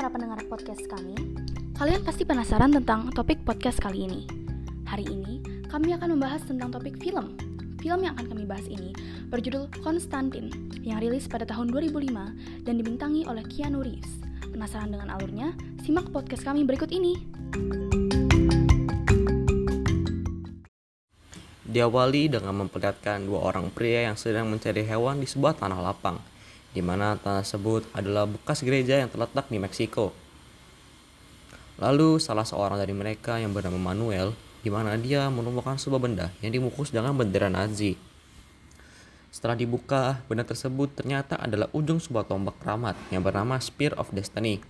para pendengar podcast kami. Kalian pasti penasaran tentang topik podcast kali ini. Hari ini, kami akan membahas tentang topik film. Film yang akan kami bahas ini berjudul Konstantin, yang rilis pada tahun 2005 dan dibintangi oleh Keanu Reeves. Penasaran dengan alurnya? Simak podcast kami berikut ini. Diawali dengan memperlihatkan dua orang pria yang sedang mencari hewan di sebuah tanah lapang di mana tanah tersebut adalah bekas gereja yang terletak di Meksiko. Lalu salah seorang dari mereka yang bernama Manuel, di mana dia menemukan sebuah benda yang dibungkus dengan bendera Nazi. Setelah dibuka, benda tersebut ternyata adalah ujung sebuah tombak keramat yang bernama Spear of Destiny.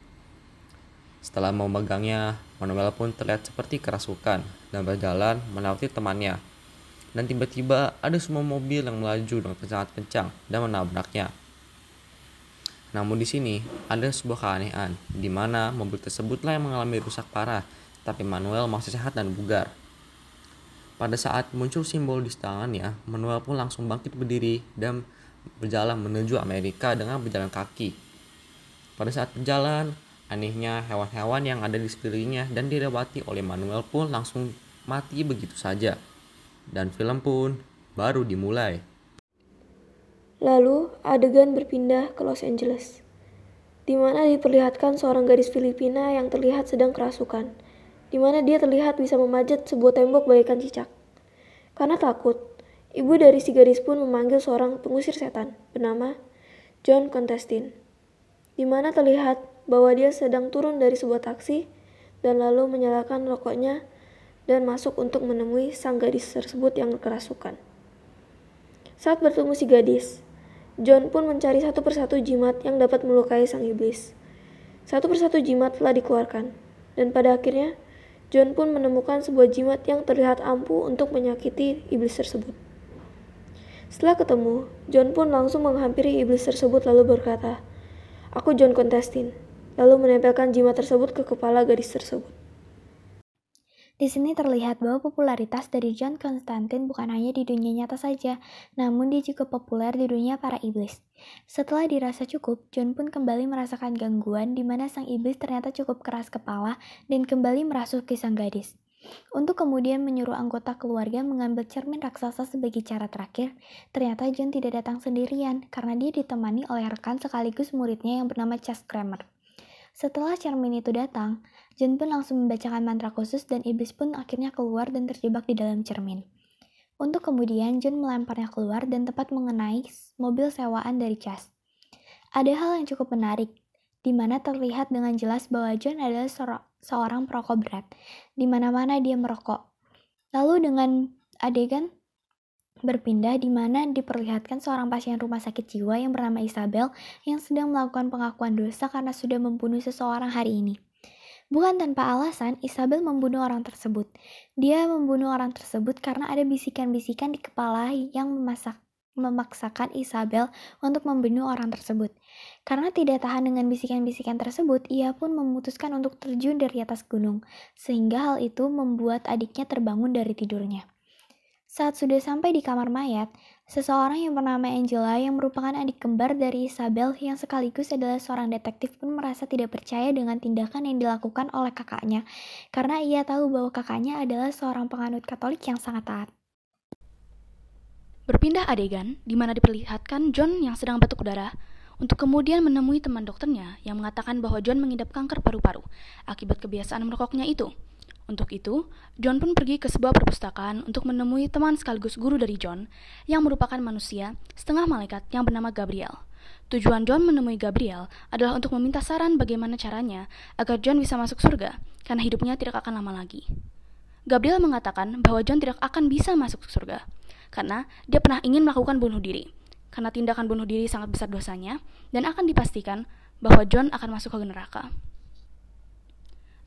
Setelah memegangnya, Manuel pun terlihat seperti kerasukan dan berjalan melewati temannya. Dan tiba-tiba ada semua mobil yang melaju dengan sangat kencang dan menabraknya. Namun di sini ada sebuah keanehan, di mana mobil tersebutlah yang mengalami rusak parah, tapi Manuel masih sehat dan bugar. Pada saat muncul simbol di tangannya, Manuel pun langsung bangkit berdiri dan berjalan menuju Amerika dengan berjalan kaki. Pada saat berjalan, anehnya hewan-hewan yang ada di sekelilingnya dan dilewati oleh Manuel pun langsung mati begitu saja. Dan film pun baru dimulai. Lalu, adegan berpindah ke Los Angeles, di mana diperlihatkan seorang gadis Filipina yang terlihat sedang kerasukan, di mana dia terlihat bisa memanjat sebuah tembok bagaikan cicak. Karena takut, ibu dari si gadis pun memanggil seorang pengusir setan bernama John Contestin, di mana terlihat bahwa dia sedang turun dari sebuah taksi dan lalu menyalakan rokoknya dan masuk untuk menemui sang gadis tersebut yang kerasukan. Saat bertemu si gadis, John pun mencari satu persatu jimat yang dapat melukai sang iblis. Satu persatu jimat telah dikeluarkan, dan pada akhirnya John pun menemukan sebuah jimat yang terlihat ampuh untuk menyakiti iblis tersebut. Setelah ketemu, John pun langsung menghampiri iblis tersebut lalu berkata, Aku John Contestin, lalu menempelkan jimat tersebut ke kepala gadis tersebut. Di sini terlihat bahwa popularitas dari John Constantine bukan hanya di dunia nyata saja, namun dia juga populer di dunia para iblis. Setelah dirasa cukup, John pun kembali merasakan gangguan di mana sang iblis ternyata cukup keras kepala dan kembali merasuki sang gadis. Untuk kemudian menyuruh anggota keluarga mengambil cermin raksasa sebagai cara terakhir, ternyata John tidak datang sendirian karena dia ditemani oleh rekan sekaligus muridnya yang bernama Chas Kramer. Setelah cermin itu datang, John pun langsung membacakan mantra khusus dan iblis pun akhirnya keluar dan terjebak di dalam cermin. Untuk kemudian John melemparnya keluar dan tepat mengenai mobil sewaan dari Chas. Ada hal yang cukup menarik, di mana terlihat dengan jelas bahwa John adalah seorang perokok berat, di mana-mana dia merokok. Lalu dengan adegan berpindah di mana diperlihatkan seorang pasien rumah sakit jiwa yang bernama Isabel yang sedang melakukan pengakuan dosa karena sudah membunuh seseorang hari ini. Bukan tanpa alasan, Isabel membunuh orang tersebut. Dia membunuh orang tersebut karena ada bisikan-bisikan di kepala yang memasak, memaksakan Isabel untuk membunuh orang tersebut. Karena tidak tahan dengan bisikan-bisikan tersebut, ia pun memutuskan untuk terjun dari atas gunung, sehingga hal itu membuat adiknya terbangun dari tidurnya. Saat sudah sampai di kamar mayat, seseorang yang bernama Angela yang merupakan adik kembar dari Isabel yang sekaligus adalah seorang detektif pun merasa tidak percaya dengan tindakan yang dilakukan oleh kakaknya karena ia tahu bahwa kakaknya adalah seorang penganut Katolik yang sangat taat. Berpindah adegan di mana diperlihatkan John yang sedang batuk darah untuk kemudian menemui teman dokternya yang mengatakan bahwa John mengidap kanker paru-paru akibat kebiasaan merokoknya itu. Untuk itu, John pun pergi ke sebuah perpustakaan untuk menemui teman sekaligus guru dari John yang merupakan manusia setengah malaikat yang bernama Gabriel. Tujuan John menemui Gabriel adalah untuk meminta saran bagaimana caranya agar John bisa masuk surga karena hidupnya tidak akan lama lagi. Gabriel mengatakan bahwa John tidak akan bisa masuk surga karena dia pernah ingin melakukan bunuh diri. Karena tindakan bunuh diri sangat besar dosanya dan akan dipastikan bahwa John akan masuk ke neraka.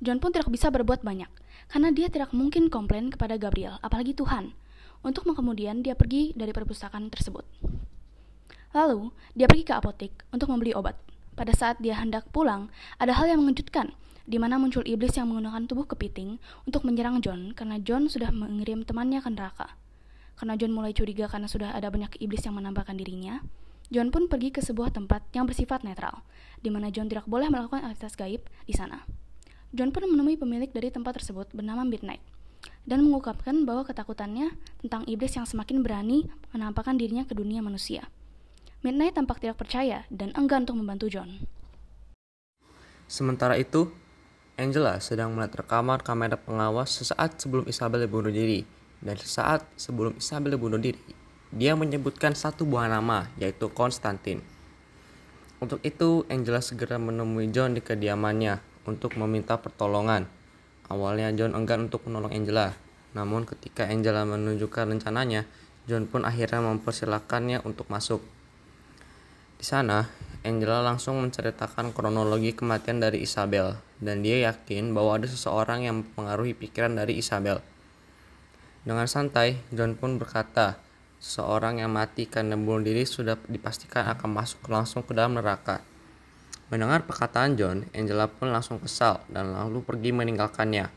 John pun tidak bisa berbuat banyak, karena dia tidak mungkin komplain kepada Gabriel, apalagi Tuhan. Untuk kemudian dia pergi dari perpustakaan tersebut. Lalu, dia pergi ke apotek untuk membeli obat. Pada saat dia hendak pulang, ada hal yang mengejutkan, di mana muncul iblis yang menggunakan tubuh kepiting untuk menyerang John karena John sudah mengirim temannya ke neraka. Karena John mulai curiga karena sudah ada banyak iblis yang menambahkan dirinya, John pun pergi ke sebuah tempat yang bersifat netral, di mana John tidak boleh melakukan aktivitas gaib di sana. John pun menemui pemilik dari tempat tersebut bernama Midnight, dan mengungkapkan bahwa ketakutannya tentang iblis yang semakin berani menampakkan dirinya ke dunia manusia. Midnight tampak tidak percaya dan enggan untuk membantu John. Sementara itu, Angela sedang melihat rekaman kamera pengawas sesaat sebelum Isabel bunuh diri. Dan sesaat sebelum Isabel bunuh diri, dia menyebutkan satu buah nama, yaitu Konstantin. Untuk itu, Angela segera menemui John di kediamannya untuk meminta pertolongan. Awalnya John enggan untuk menolong Angela, namun ketika Angela menunjukkan rencananya, John pun akhirnya mempersilahkannya untuk masuk. Di sana, Angela langsung menceritakan kronologi kematian dari Isabel, dan dia yakin bahwa ada seseorang yang mempengaruhi pikiran dari Isabel. Dengan santai, John pun berkata, seseorang yang mati karena bunuh diri sudah dipastikan akan masuk langsung ke dalam neraka. Mendengar perkataan John, Angela pun langsung kesal dan lalu pergi meninggalkannya.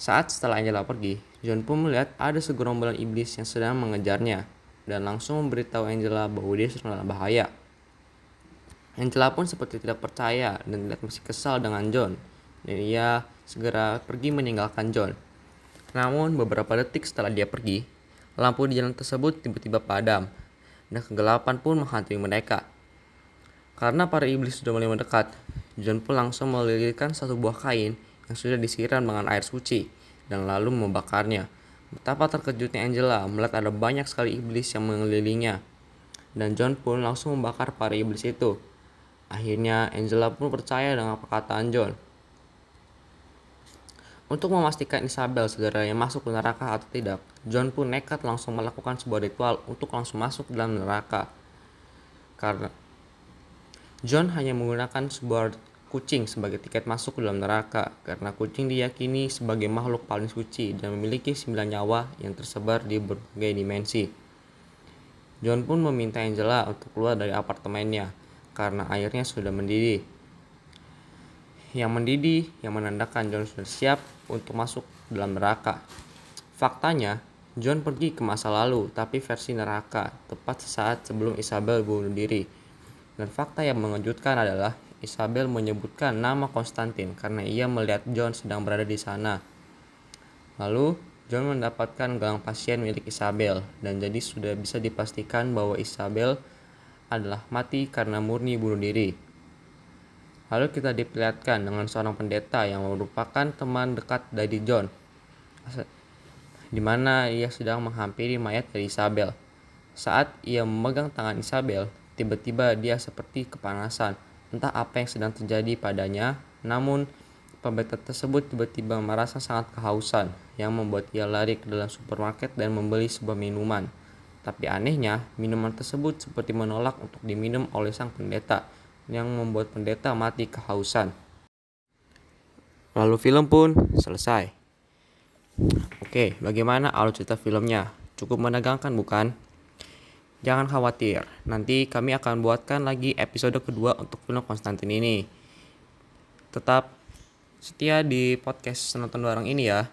Saat setelah Angela pergi, John pun melihat ada segerombolan iblis yang sedang mengejarnya dan langsung memberitahu Angela bahwa dia sedang dalam bahaya. Angela pun seperti tidak percaya dan tidak masih kesal dengan John, dan ia segera pergi meninggalkan John. Namun beberapa detik setelah dia pergi, lampu di jalan tersebut tiba-tiba padam, dan kegelapan pun menghantui mereka. Karena para iblis sudah mulai mendekat, John pun langsung melilitkan satu buah kain yang sudah disiram dengan air suci, dan lalu membakarnya. Betapa terkejutnya Angela melihat ada banyak sekali iblis yang mengelilinginya. Dan John pun langsung membakar para iblis itu. Akhirnya Angela pun percaya dengan perkataan John. Untuk memastikan Isabel segera yang masuk ke neraka atau tidak, John pun nekat langsung melakukan sebuah ritual untuk langsung masuk dalam neraka. Karena John hanya menggunakan sebuah kucing sebagai tiket masuk ke dalam neraka karena kucing diyakini sebagai makhluk paling suci dan memiliki sembilan nyawa yang tersebar di berbagai dimensi. John pun meminta Angela untuk keluar dari apartemennya karena airnya sudah mendidih. Yang mendidih yang menandakan John sudah siap untuk masuk dalam neraka. Faktanya, John pergi ke masa lalu, tapi versi neraka, tepat sesaat sebelum Isabel bunuh diri. Dan fakta yang mengejutkan adalah Isabel menyebutkan nama Konstantin karena ia melihat John sedang berada di sana. Lalu, John mendapatkan gelang pasien milik Isabel dan jadi sudah bisa dipastikan bahwa Isabel adalah mati karena murni bunuh diri. Lalu kita diperlihatkan dengan seorang pendeta yang merupakan teman dekat dari John, di mana ia sedang menghampiri mayat dari Isabel. Saat ia memegang tangan Isabel, tiba-tiba dia seperti kepanasan, entah apa yang sedang terjadi padanya, namun pendeta tersebut tiba-tiba merasa sangat kehausan, yang membuat ia lari ke dalam supermarket dan membeli sebuah minuman. Tapi anehnya, minuman tersebut seperti menolak untuk diminum oleh sang pendeta, yang membuat pendeta mati kehausan. Lalu film pun selesai. Oke, bagaimana alur cerita filmnya? Cukup menegangkan bukan? Jangan khawatir, nanti kami akan buatkan lagi episode kedua untuk film Konstantin ini. Tetap setia di podcast Senonton Bareng ini ya.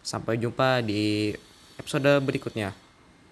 Sampai jumpa di episode berikutnya.